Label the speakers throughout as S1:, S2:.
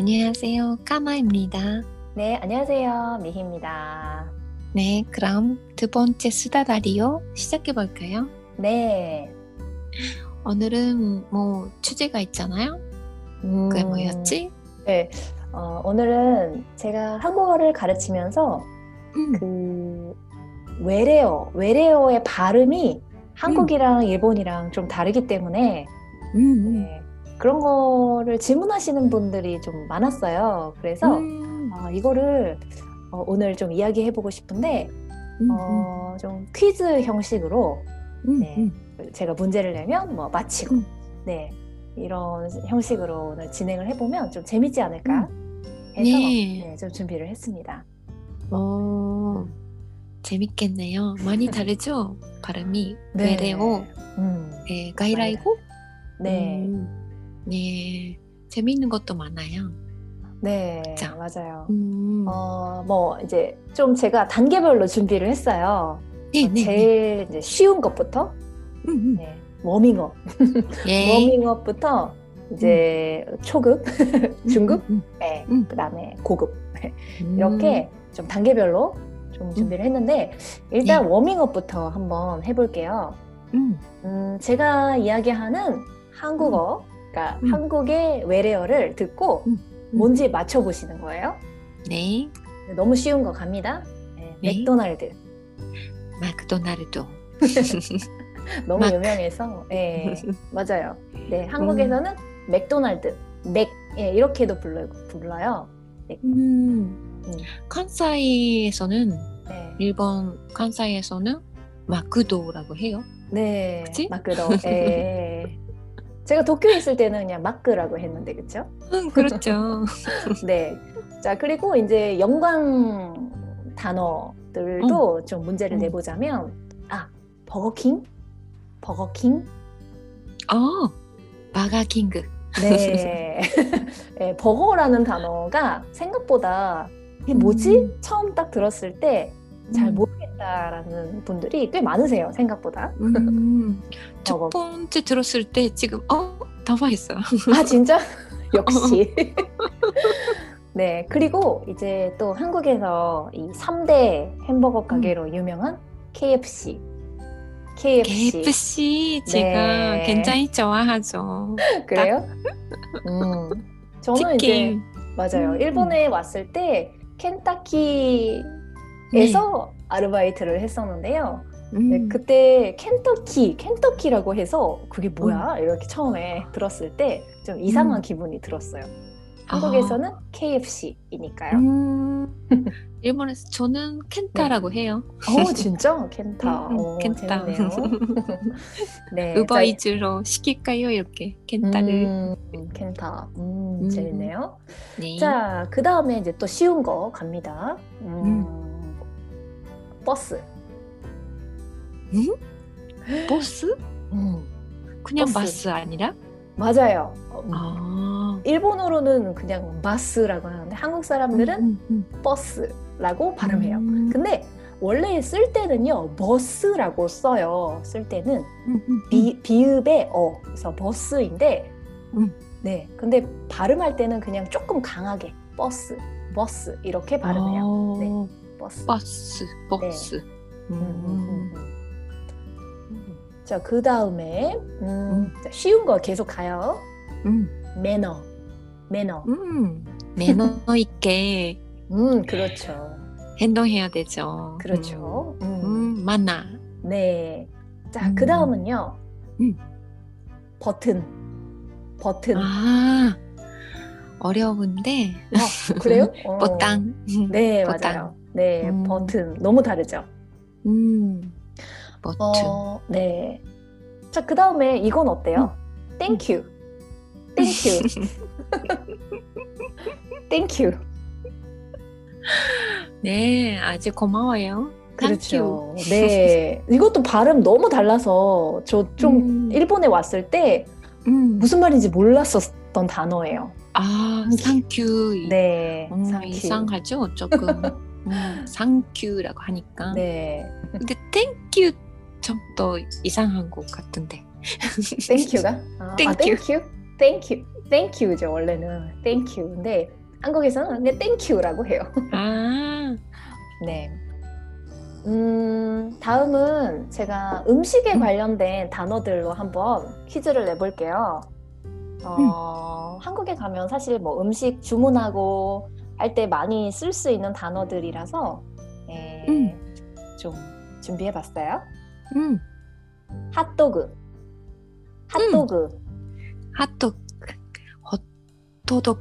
S1: 안녕하세요. 까마입니다.
S2: 네, 안녕하세요. 미희입니다.
S1: 네, 그럼 두 번째 수다 다리오 시작해 볼까요?
S2: 네.
S1: 오늘은 뭐 주제가 있잖아요.
S2: 음,
S1: 그게 뭐였지?
S2: 네. 어, 오늘은 제가 한국어를 가르치면서
S1: 음,
S2: 그 외래어, 외래어의 발음이 한국이랑 일본이랑 좀 다르기 때문에
S1: 음,
S2: 네, 그런 거를 질문하시는 분들이 좀 많았어요. 그래서
S1: 음,
S2: 어, 이거를 어, 오늘 좀 이야기해보고 싶은데
S1: 음,
S2: 어, 좀 퀴즈 형식으로
S1: 음,
S2: 네.
S1: 음,
S2: 제가 문제를 내면 뭐 맞히고
S1: 음.
S2: 네 이런 형식으로 오늘 진행을 해보면 좀 재밌지 않을까 해서
S1: 네.
S2: 네, 좀 준비를 했습니다.
S1: 오, 재밌겠네요. 많이 다르죠? 발음이
S2: 네.
S1: 외래어,
S2: 음,
S1: 네, 가이라이고?
S2: 네,
S1: 음, 네, 재밌는 것도 많아요.
S2: 네,
S1: 자.
S2: 맞아요.
S1: 음,
S2: 어, 뭐 이제 좀 제가 단계별로 준비를 했어요.
S1: 네, 네, 네.
S2: 제일 이제 쉬운 것부터
S1: 음, 음.
S2: 네, 워밍업,
S1: 예.
S2: 워밍업부터 이제 초급, 중급,
S1: 음,
S2: 네,
S1: 음.
S2: 그다음에 고급
S1: 음.
S2: 이렇게 좀 단계별로 좀 준비를 했는데 일단
S1: 네.
S2: 워밍업부터 한번 해볼게요.
S1: 음,
S2: 음, 제가 이야기하는 한국어, 그러니까
S1: 음.
S2: 한국의 외래어를 듣고
S1: 음. 음.
S2: 뭔지 맞춰보시는 거예요.
S1: 네.
S2: 너무 쉬운 거 갑니다. 네,
S1: 네.
S2: 맥도날드.
S1: 맥도날드.
S2: 너무
S1: 막.
S2: 유명해서. 네, 맞아요. 네, 한국에서는 음. 맥도날드, 맥 예, 이렇게도 불러, 불러요. 네.
S1: 음.
S2: 음.
S1: 칸사이에서는
S2: 네.
S1: 일본 칸사이에서는 마크도라고 해요.
S2: 네,
S1: 그치?
S2: 마크도. 네. 제가 도쿄에 있을 때는 그냥 마크라고 했는데 그쵸?
S1: 응, 그렇죠.
S2: 네. 자, 그리고 이제 연관 단어들도 좀 문제를
S1: 음.
S2: 내보자면, 아, 버거킹? 버거킹?
S1: 어, 바가킹그.
S2: 네. 네, 버거라는 단어가 생각보다 이게 뭐지?
S1: 음.
S2: 처음 딱 들었을 때잘
S1: 음.
S2: 모르 겠다라는 분들이 꽤 많으세요, 생각보다.
S1: 음, 첫. 번째 들었을 때 지금 어 당황했어요.
S2: 아, 진짜? 역시. 네, 그리고 이제 또 한국에서 이 3대 햄버거 가게로 유명한 KFC. KFC.
S1: KFC 제가
S2: 네.
S1: 굉장히 좋아하죠.
S2: 그래요? 음. 저는 이제
S1: 치킨.
S2: 맞아요.
S1: 음.
S2: 일본에 왔을 때 켄타키에서 아르바이트를 했었는데요.
S1: 음.
S2: 네, 그때 켄터키, 켄터키라고 해서 그게 뭐야? 이렇게 처음에 들었을 때 좀 이상한
S1: 음.
S2: 기분이 들었어요.
S1: 아.
S2: 한국에서는 KFC이니까요.
S1: 음, 일본에서 저는 켄타라고 해요.
S2: 어, 진짜? 켄타.
S1: 음, 음,
S2: 어,
S1: 켄타.
S2: 네.
S1: 우버이츠로 시킬까요? 이렇게 켄타를.
S2: 음, 켄타. 음,
S1: 음.
S2: 재밌네요.
S1: 네.
S2: 자, 그 다음에 이제 또 쉬운 거 갑니다. 음, 버스.
S1: 버스?
S2: 음,
S1: 그냥
S2: 버스.
S1: 버스 아니라?
S2: 맞아요. 어,
S1: 아.
S2: 일본어로는 그냥 バス라고 하는데 한국 사람들은
S1: 음, 음,
S2: 버스라고 발음해요.
S1: 음.
S2: 근데 원래 쓸 때는요, 버스라고 써요. 쓸 때는
S1: 음, 음,
S2: 비, 비읍의 어, 그래서 버스인데,
S1: 음.
S2: 네. 근데 발음할 때는 그냥 조금 강하게 버스, 버스 이렇게 발음해요.
S1: 어,
S2: 네. 버스.
S1: 버스, 버스.
S2: 음, 음, 음,
S1: 음.
S2: 음. 자, 그 다음에 음, 쉬운 거 계속 가요.
S1: 음.
S2: 매너, 매너.
S1: 음. 매너 있게
S2: 음, 그렇죠,
S1: 행동해야 되죠.
S2: 그렇죠.
S1: 음, 만나.
S2: 네. 자,
S1: 음.
S2: 그 다음은요.
S1: 음.
S2: 버튼, 버튼.
S1: 아, 어려운데.
S2: 어, 그래요? 어.
S1: 보땅.
S2: 네,
S1: 버튼.
S2: 맞아요. 네,
S1: 음.
S2: 버튼 너무 다르죠.
S1: 음. 버튼.
S2: 어, 네. 자, 그 다음에 이건 어때요? 땡큐. 땡큐. 땡큐.
S1: 네, 아주 고마워요.
S2: 그렇죠. 네. 이것도 발음 너무 달라서 저좀
S1: 음.
S2: 일본에 왔을 때
S1: 음.
S2: 무슨 말인지 몰랐었던 단어예요.
S1: 아, サンキュー.
S2: 네.
S1: 음,
S2: 땡큐.
S1: 이상하죠, 조금. 음, 상큐라고 하니까.
S2: 네.
S1: 근데 땡큐 좀 더 이상한 것 같은데.
S2: 땡큐가? 아,
S1: 땡큐.
S2: 땡큐? 땡큐. thank you죠 원래는 thank you. 근데 한국에서는 그냥 땡큐라고 해요.
S1: 아,
S2: 네. 음, 다음은 제가 음식에
S1: 음.
S2: 관련된 단어들로 한번 퀴즈를 내볼게요. 어, 한국에 가면 사실 뭐 음식 주문하고 할 때 많이 쓸 수 있는 단어들이라서 예,
S1: 음.
S2: 좀 준비해봤어요.
S1: 음,
S2: 핫도그. 핫도그.
S1: 핫도그, ホットドッグ.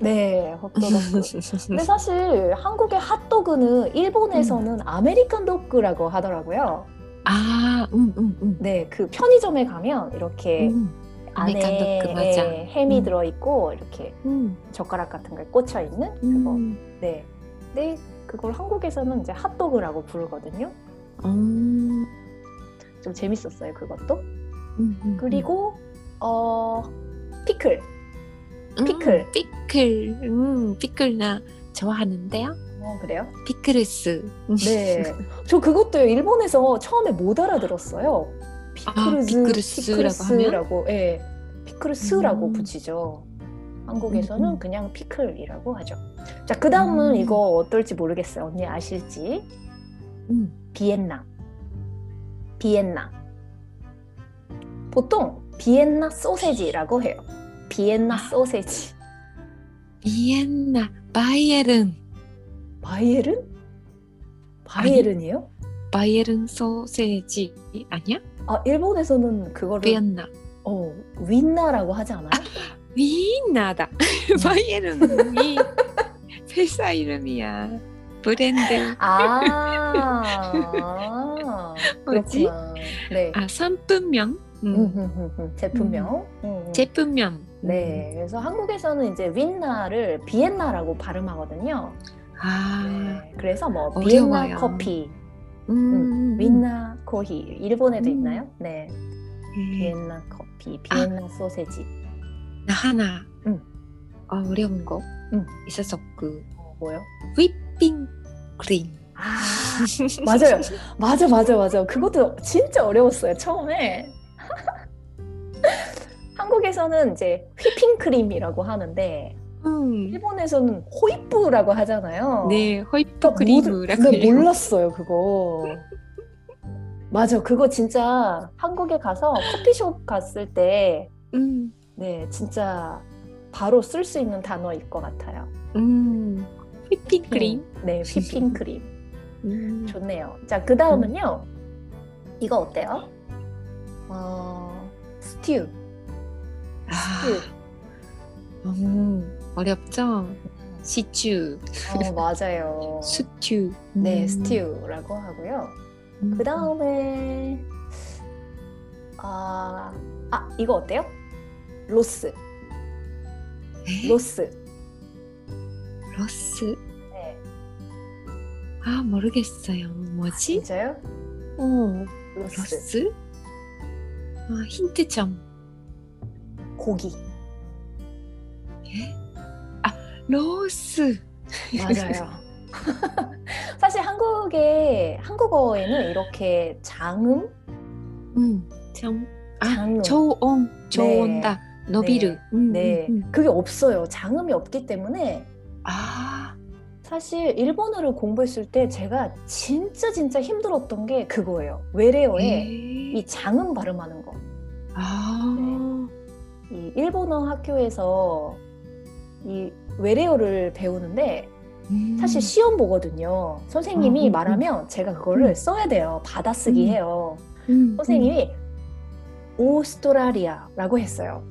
S2: 네, 핫도그. 근데 사실 한국의 핫도그는 일본에서는 아메리칸 도그라고 하더라고요.
S1: 아, 음, 음, 음.
S2: 네, 그 편의점에 가면 이렇게
S1: 음.
S2: 안에
S1: 맞아.
S2: 예, 햄이
S1: 음.
S2: 들어 있고 이렇게
S1: 음,
S2: 젓가락 같은 거에 꽂혀 있는 그거.
S1: 음.
S2: 네. 근데 그걸 한국에서는 이제 핫도그라고 부르거든요.
S1: 음,
S2: 좀 재밌었어요, 그것도.
S1: 음, 음.
S2: 그리고 어 피클.
S1: 음,
S2: 피클.
S1: 피클, 음, 피클 나 좋아하는데요.
S2: 어, 그래요?
S1: ピクルス.
S2: 네. 저 그것도요. 일본에서 처음에 못 알아들었어요. 피클스,
S1: 피클스라고
S2: 피클스라고, 예. 피클스라고
S1: 음.
S2: 붙이죠. 한국에서는
S1: 음, 음.
S2: 그냥 피클이라고 하죠. 자, 그 다음은
S1: 음.
S2: 이거 어떨지 모르겠어요. 언니 아실지.
S1: 음.
S2: 비엔나. 비엔나. 보통 비엔나 소세지라고 해요. 비엔나
S1: 아.
S2: 소세지.
S1: 비엔나, 바이에른,
S2: 바이에른? 바이에른이에요?
S1: 바이에른 소세지 아니야?
S2: 아, 일본에서는 그거를
S1: 비엔나.
S2: 어, 윈나라고 하지 않아요?
S1: 위나다. 바이에른이 회사 이름이야. 브랜드.
S2: 아,
S1: 뭐지?
S2: 네.
S1: 아, 상품명.
S2: 음,
S1: 음.
S2: 음, 음, 음. 제품명. 음.
S1: 제품명.
S2: 네. 그래서 한국에서는 이제 윈나를 비엔나라고 발음하거든요.
S1: 아,
S2: 네. 그래서 뭐
S1: 어려워요.
S2: 비엔나 커피,
S1: 음,
S2: ウィンナーコーヒー 일본에도
S1: 음.
S2: 있나요? 네.
S1: 음.
S2: 비엔나 커피, 비엔나 소세지.
S1: 나 하나
S2: 음.
S1: 어, 어려운 거
S2: 음.
S1: 있었어. 그
S2: 어, 뭐요?
S1: 휘핑 크림.
S2: 아, 맞아요. 맞아, 맞아, 맞아. 그것도 진짜 어려웠어요, 처음에. 한국에서는 이제 휘핑 크림이라고 하는데,
S1: 음.
S2: 일본에서는 호이프라고 하잖아요.
S1: 네, 호이프
S2: 그러니까
S1: 크림이라고
S2: 모두- 네. 몰랐어요, 그거. 맞아, 그거 진짜 한국에 가서 커피숍 갔을 때,
S1: 음,
S2: 네, 진짜 바로 쓸 수 있는 단어일 것 같아요.
S1: 음, 휘핑 크림.
S2: 네, 휘핑 크림.
S1: 음.
S2: 좋네요. 자, 그 다음은요. 이거 어때요? 어, 스튜. 스튜.
S1: 아, 음, 어렵죠? シチュー,
S2: 어, 맞아요.
S1: 스튜.
S2: 네,
S1: 음.
S2: 스튜라고 하고요.
S1: 음.
S2: 그 다음에, 아, 아, 이거 어때요? 로스.
S1: 에?
S2: 로스.
S1: 로스.
S2: 네.
S1: 아, 모르겠어요. 뭐지?
S2: 진짜요?
S1: 어,
S2: 로스.
S1: 로스? 아, 힌트 좀.
S2: 고기.
S1: 에? 아, 로스.
S2: 맞아요. 사실 한국의, 한국어에는 이렇게 장음?
S1: 음, 좀, 아,
S2: 장음.
S1: 저온, 저온다. 노비르.
S2: 네.
S1: 음,
S2: 네.
S1: 음, 음.
S2: 그게 없어요. 장음이 없기 때문에
S1: 아,
S2: 사실 일본어를 공부했을 때 제가 진짜 진짜 힘들었던 게 그거예요. 외래어에
S1: 에?
S2: 이 장음 발음하는 거.
S1: 아,
S2: 이 일본어 학교에서 이 외래어를 배우는데
S1: 음.
S2: 사실 시험 보거든요. 선생님이
S1: 음, 음, 음.
S2: 말하면 제가 그거를
S1: 음.
S2: 써야 돼요. 받아쓰기
S1: 음.
S2: 해요.
S1: 음,
S2: 선생님이 오스트라리아라고 했어요.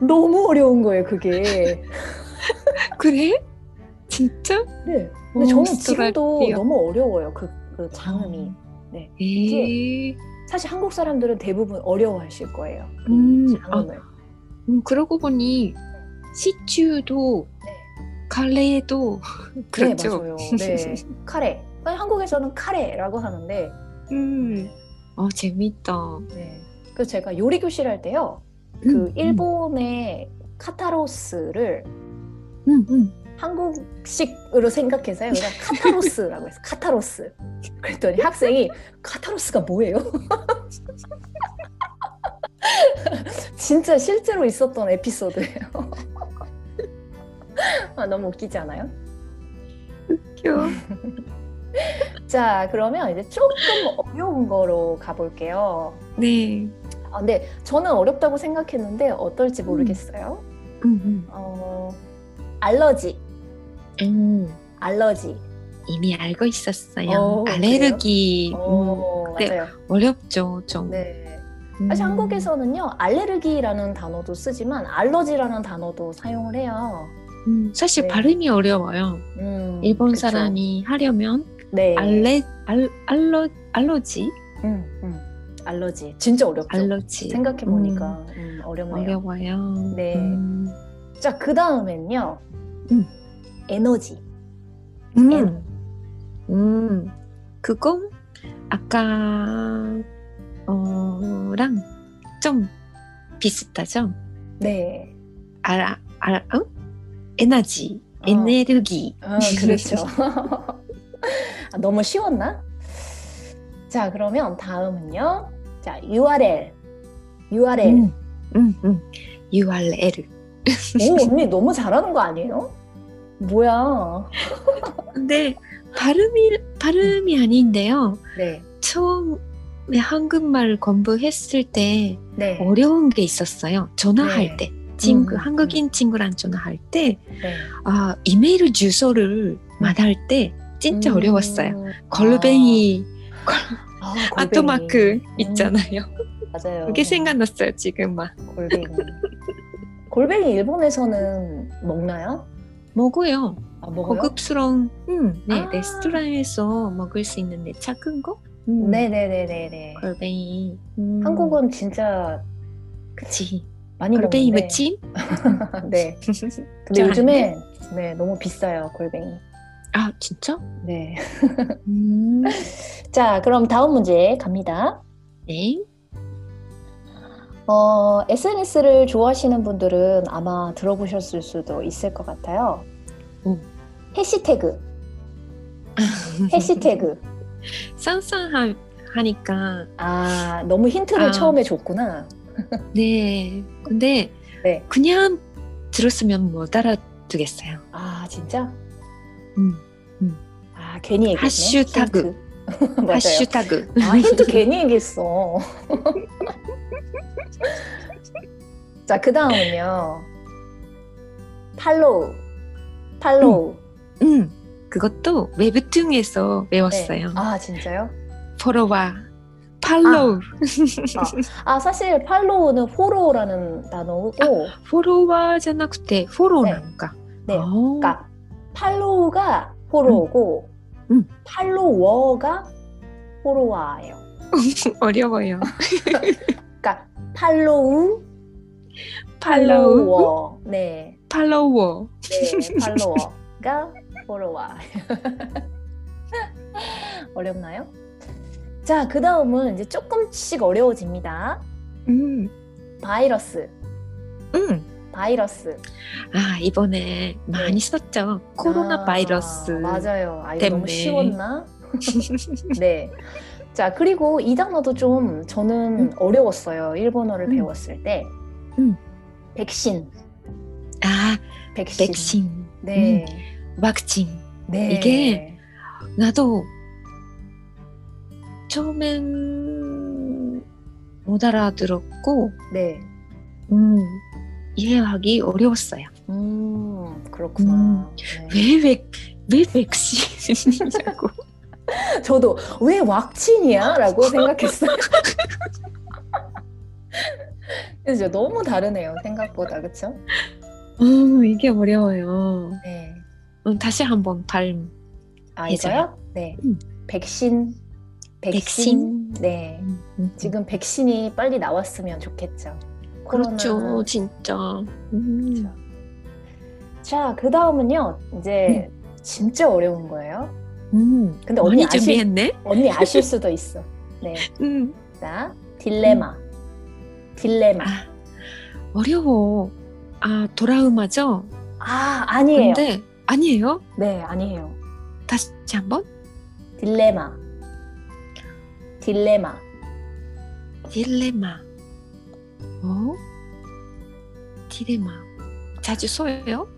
S2: 너무 어려운 거예요, 그게.
S1: 음. 그래? 진짜?
S2: 네. 근데 저는. 지금도 너무 어려워요. 그, 그 장음이. 네.
S1: 에
S2: 사실 한국 사람들은 대부분 어려워하실 거예요. 이
S1: 음,
S2: 장음을.
S1: 음, 그러고 보니 시추도
S2: 네.
S1: 카레도 그렇죠.
S2: 네, 맞아요. 네. 카레. 아니, 한국에서는 카레라고 하는데,
S1: 음, 어 재밌다.
S2: 네. 그래서 제가 요리 교실 할 때요, 그
S1: 음,
S2: 일본의 카타로스를
S1: 음, 음.
S2: 한국식으로 생각해서요. 그냥 카타로스라고 했어요. 카타로스. 그랬더니 학생이 카타로스가 뭐예요? 진짜 실제로 있었던 에피소드예요. 아, 너무 웃기지 않아요?
S1: 웃겨.
S2: 자, 그러면 이제 조금 어려운 거로 가볼게요.
S1: 네.
S2: 아, 근데 저는 어렵다고 생각했는데 어떨지 모르겠어요.
S1: 음,
S2: 어, 알러지,
S1: 음.
S2: 알러지.
S1: 이미 알고 있었어요.
S2: 어,
S1: 알레르기. 음,
S2: 어,
S1: 네.
S2: 맞아요.
S1: 어렵죠, 좀.
S2: 네.
S1: 음.
S2: 사실 한국에서는요, 알레르기라는 단어도 쓰지만 알러지라는 단어도 사용을 해요.
S1: 음, 사실
S2: 네.
S1: 발음이 어려워요.
S2: 음,
S1: 일본
S2: 그쵸.
S1: 사람이 하려면
S2: 네.
S1: 알레 알 알러 알러지
S2: 음, 음. 알러지. 진짜 어렵죠.
S1: 알러지
S2: 생각해 보니까 음, 어렵네요.
S1: 어려워요.
S2: 네.
S1: 음.
S2: 자, 그 다음엔요.
S1: 음.
S2: 에너지.
S1: 음. 음. 그건 아까 어랑 좀 비슷하죠.
S2: 네.
S1: 알아 알아 어? 에너지
S2: 어.
S1: 에네르기.
S2: 아, 그렇죠. 아, 너무 쉬웠나? 자, 그러면 다음은요. 자, URL. URL.
S1: 음. 음. 음. URL.
S2: 오, 언니 너무 잘하는 거 아니에요? 뭐야?
S1: 근데 발음이 발음이 아닌데요.
S2: 네.
S1: 처음 에 한국말 공부했을 때
S2: 네.
S1: 어려운 게 있었어요. 전화할
S2: 네.
S1: 때. 친구,
S2: 음,
S1: 한국인 친구랑 전화할 때,
S2: 네.
S1: 아, 이메일 주소를 말할 때 진짜
S2: 음,
S1: 어려웠어요. 골뱅이,
S2: 아,
S1: 아토마크
S2: 음.
S1: 있잖아요.
S2: 맞아요.
S1: 그게 생각났어요, 지금 막.
S2: 골뱅이. 골뱅이 일본에서는 먹나요?
S1: 먹어요.
S2: 아?
S1: 고급스러운, 음, 네,
S2: 아.
S1: 레스토랑에서 먹을 수 있는데 작은 거? 음,
S2: 네네네네네.
S1: 골뱅이. 음,
S2: 한국은 진짜
S1: 그치.
S2: 많이
S1: 골뱅이
S2: 먹는데.
S1: 무침?
S2: 네. 근데
S1: 잘
S2: 요즘에 네 너무 비싸요 골뱅이.
S1: 아, 진짜?
S2: 네.
S1: 음,
S2: 자 그럼 다음 문제 갑니다.
S1: 네.
S2: 어, SNS를 좋아하시는 분들은 아마 들어보셨을 수도 있을 것 같아요.
S1: 음.
S2: 해시태그. 해시태그.
S1: 쌍쌍하니까
S2: 아 너무 힌트를
S1: 아.
S2: 처음에 줬구나.
S1: 네 근데
S2: 네.
S1: 그냥 들었으면 못 알아두겠어요
S2: 아 진짜?
S1: 음.
S2: 아 괜히 얘기했네. 맞아요.
S1: 해시태그
S2: 아 힌트 괜히 얘기했어. 자, 그 다음은요. 팔로우. 팔로우.
S1: 음 그것도 웹툰에서 배웠어요
S2: 네. 아, 진짜요?
S1: 포로와 팔로우
S2: 아, 사실 팔로우는 포로우라는 단어고,
S1: 포로와 じゃなくて 포로나니까
S2: 네.
S1: 아,
S2: 그러니까 팔로우가 포로우고,
S1: 음.
S2: 팔로워가 포로와예요.
S1: 어려워요
S2: 그러니까 팔로우,
S1: 팔로우
S2: 팔로워. 네.
S1: 팔로워
S2: 네, 팔로워가 포로와. 어렵나요? 자, 그 다음은 이제 조금씩 어려워집니다.
S1: 음,
S2: 바이러스,
S1: 음.
S2: 바이러스.
S1: 아 이번에 많이 썼죠 코로나
S2: 아,
S1: 바이러스
S2: 맞아요. 아, 이거 너무. 쉬웠나? 네. 자, 그리고 이 단어도 좀 저는 어려웠어요. 일본어를
S1: 음.
S2: 배웠을 때.
S1: 음.
S2: 백신.
S1: 아
S2: 백신.
S1: 백신
S2: 네.
S1: 왁진
S2: 네.
S1: 이게 나도 처음엔 못 알아들었고
S2: 네.
S1: 음, 이해하기 어려웠어요.
S2: 음, 그렇구나. 네.
S1: 왜, 왜, 왜 백신이냐고.
S2: 저도 왜 왁친이야? 라고 생각했어요. 그죠? 너무 다르네요. 생각보다. 그쵸?
S1: 음, 이게 어려워요.
S2: 네.
S1: 음, 다시 한번 발음.
S2: 아. 이거요? 네.
S1: 음.
S2: 백신.
S1: 백신.
S2: 네.
S1: 음,
S2: 지금 백신이 빨리 나왔으면 좋겠죠.
S1: 그렇죠,
S2: 코로나.
S1: 진짜. 음.
S2: 자, 그 다음은요. 이제 진짜 어려운 거예요.
S1: 음.
S2: 근데 언니 아실,
S1: 준비했네?
S2: 언니 아실 수도 있어. 네.
S1: 음.
S2: 자, 딜레마. 딜레마.
S1: 아, 어려워. 아, 도라우마죠?
S2: 아, 아니에요.
S1: 근데, 아니에요?
S2: 네, 아니에요.
S1: 다시 한번?
S2: 딜레마. 딜레마.
S1: 딜레마. 어? 디레마. 자주 써요?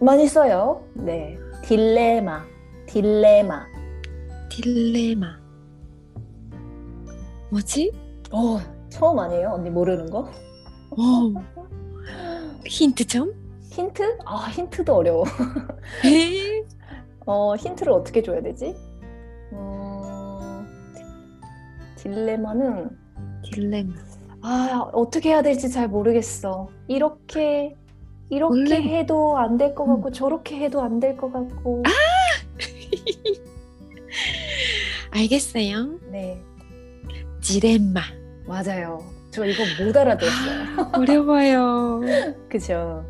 S2: 많이 써요. 네. 딜레마. 딜레마.
S1: 딜레마. 뭐지?
S2: 어, 처음 아니에요? 언니 모르는 거?
S1: 어. 힌트 좀?
S2: 힌트? 아, 힌트도 어려워.
S1: 에?
S2: 어, 힌트를 어떻게 줘야 되지? 음, 딜레마는
S1: 딜레마.
S2: 아, 어떻게 해야 될지 잘 모르겠어. 이렇게 이렇게
S1: 원래-
S2: 해도 안 될 것 같고 저렇게 해도 안 될 것 같고.
S1: 알겠어요.
S2: 네,
S1: 디레마.
S2: 맞아요. 저 이거 못 알아들었어요.
S1: 아, 어려워요.
S2: 그죠?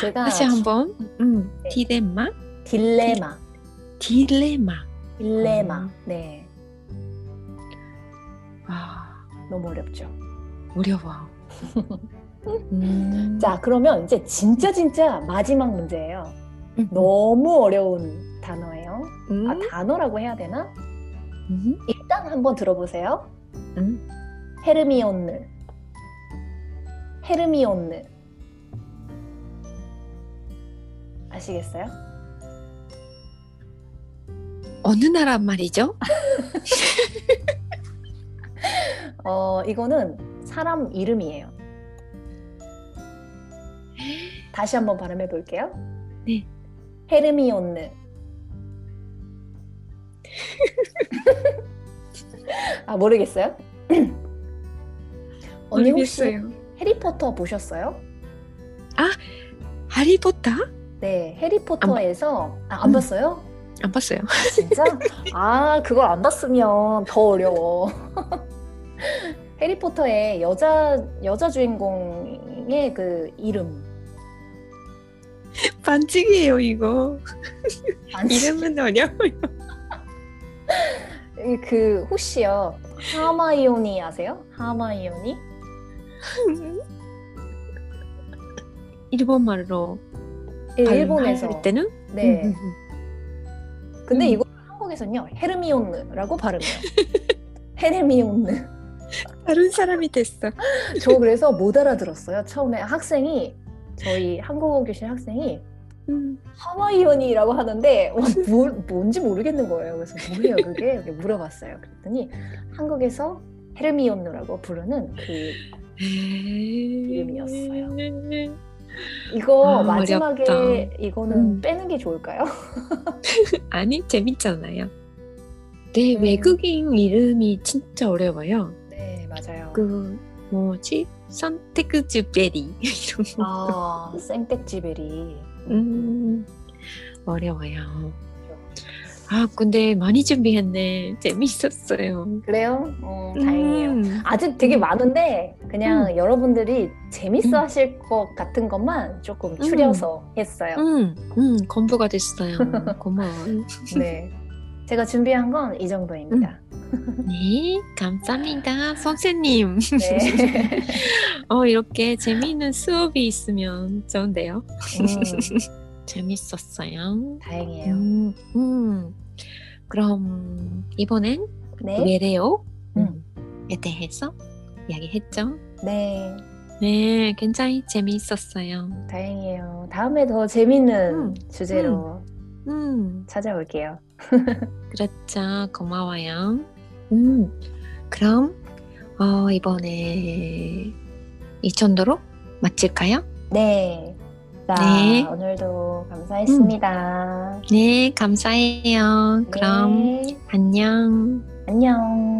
S2: 제가
S1: 다시 한번. 음,
S2: 네.
S1: 디레마.
S2: 딜레마,
S1: 딜레마.
S2: 딜레마.
S1: 음.
S2: 네,
S1: 와,
S2: 너무 어렵죠.
S1: 어려워. 음.
S2: 자, 그러면 이제 진짜 진짜 마지막 문제예요.
S1: 음,
S2: 너무 어려운 단어예요.
S1: 음,
S2: 아, 단어라고 해야 되나?
S1: 음,
S2: 일단 한번 들어보세요.
S1: 음.
S2: 헤르미온느. 헤르미온느. 아시겠어요?
S1: 어느 나라 말이죠?
S2: 어, 이거는 사람 이름이에요. 다시 한번 발음해 볼게요.
S1: 네.
S2: 헤르미온느. 아, 모르겠어요? 언니 혹시
S1: 모르겠어요.
S2: 해리포터 보셨어요?
S1: 하리포터?
S2: 네, 해리포터에서 아, 안
S1: 음.
S2: 봤어요?
S1: 안 봤어요.
S2: 진짜? 아, 그걸 안 봤으면 더 어려워. 해리포터의 여자 여자 주인공의 그 이름.
S1: 반칙이에요 이거.
S2: 아니,
S1: 이름은 어려워요.
S2: 그 혹시요 하마이오니 아세요? 하마이오니?
S1: 일본 말로
S2: 예, 일본에서.
S1: 할 때는
S2: 네.
S1: 음, 음, 음.
S2: 근데
S1: 음.
S2: 이거 한국에서는요 헤르미온느라고 발음해요. 헤르미온느.
S1: 다른 사람이 됐어.
S2: 저 그래서 못 알아들었어요. 처음에 학생이 저희 한국어 교실 학생이
S1: 음.
S2: 하와이언이라고 하는데 와, 뭘, 뭔지 모르겠는 거예요. 그래서 뭐예요 그게? 물어봤어요. 그랬더니 한국에서 헤르미온느라고 부르는 그
S1: 이름이었어요.
S2: 이거
S1: 아,
S2: 마지막에
S1: 어렵다.
S2: 이거는
S1: 음.
S2: 빼는 게 좋을까요?
S1: 아니 재밌잖아요. 네
S2: 음.
S1: 외국인 이름이 진짜 어려워요.
S2: 네 맞아요.
S1: 그 뭐지 선택주 베리 이런 거.
S2: 아 생백지베리.
S1: 음 어려워요. 아 근데 많이 준비했네. 재밌었어요.
S2: 그래요? 어, 다행이에요.
S1: 음.
S2: 아직 되게 많은데 그냥 여러분들이 재밌어
S1: 음.
S2: 하실 것 같은 것만 조금 추려서 했어요.
S1: 음, 음, 공부가 됐어요. 고마워요.
S2: 네. 제가 준비한 건 이 정도입니다.
S1: 네, 감사합니다, 선생님.
S2: 네.
S1: 어, 이렇게 재미있는 수업이 있으면 좋은데요.
S2: 음,
S1: 재밌었어요.
S2: 다행이에요.
S1: 음, 음. 그럼 이번엔
S2: 네.
S1: 외래어에
S2: 음.
S1: 대해서 이야기했죠.
S2: 네.
S1: 네, 굉장히 재미있었어요.
S2: 다행이에요. 다음에 더 재밌는
S1: 음,
S2: 주제로
S1: 음,
S2: 찾아올게요.
S1: 그렇죠. 고마워요. 음, 그럼 어, 이번에 이 정도로 마칠까요?
S2: 네. 자,
S1: 네.
S2: 오늘도 감사했습니다.
S1: 네, 감사해요. 그럼
S2: 네.
S1: 안녕.
S2: 안녕.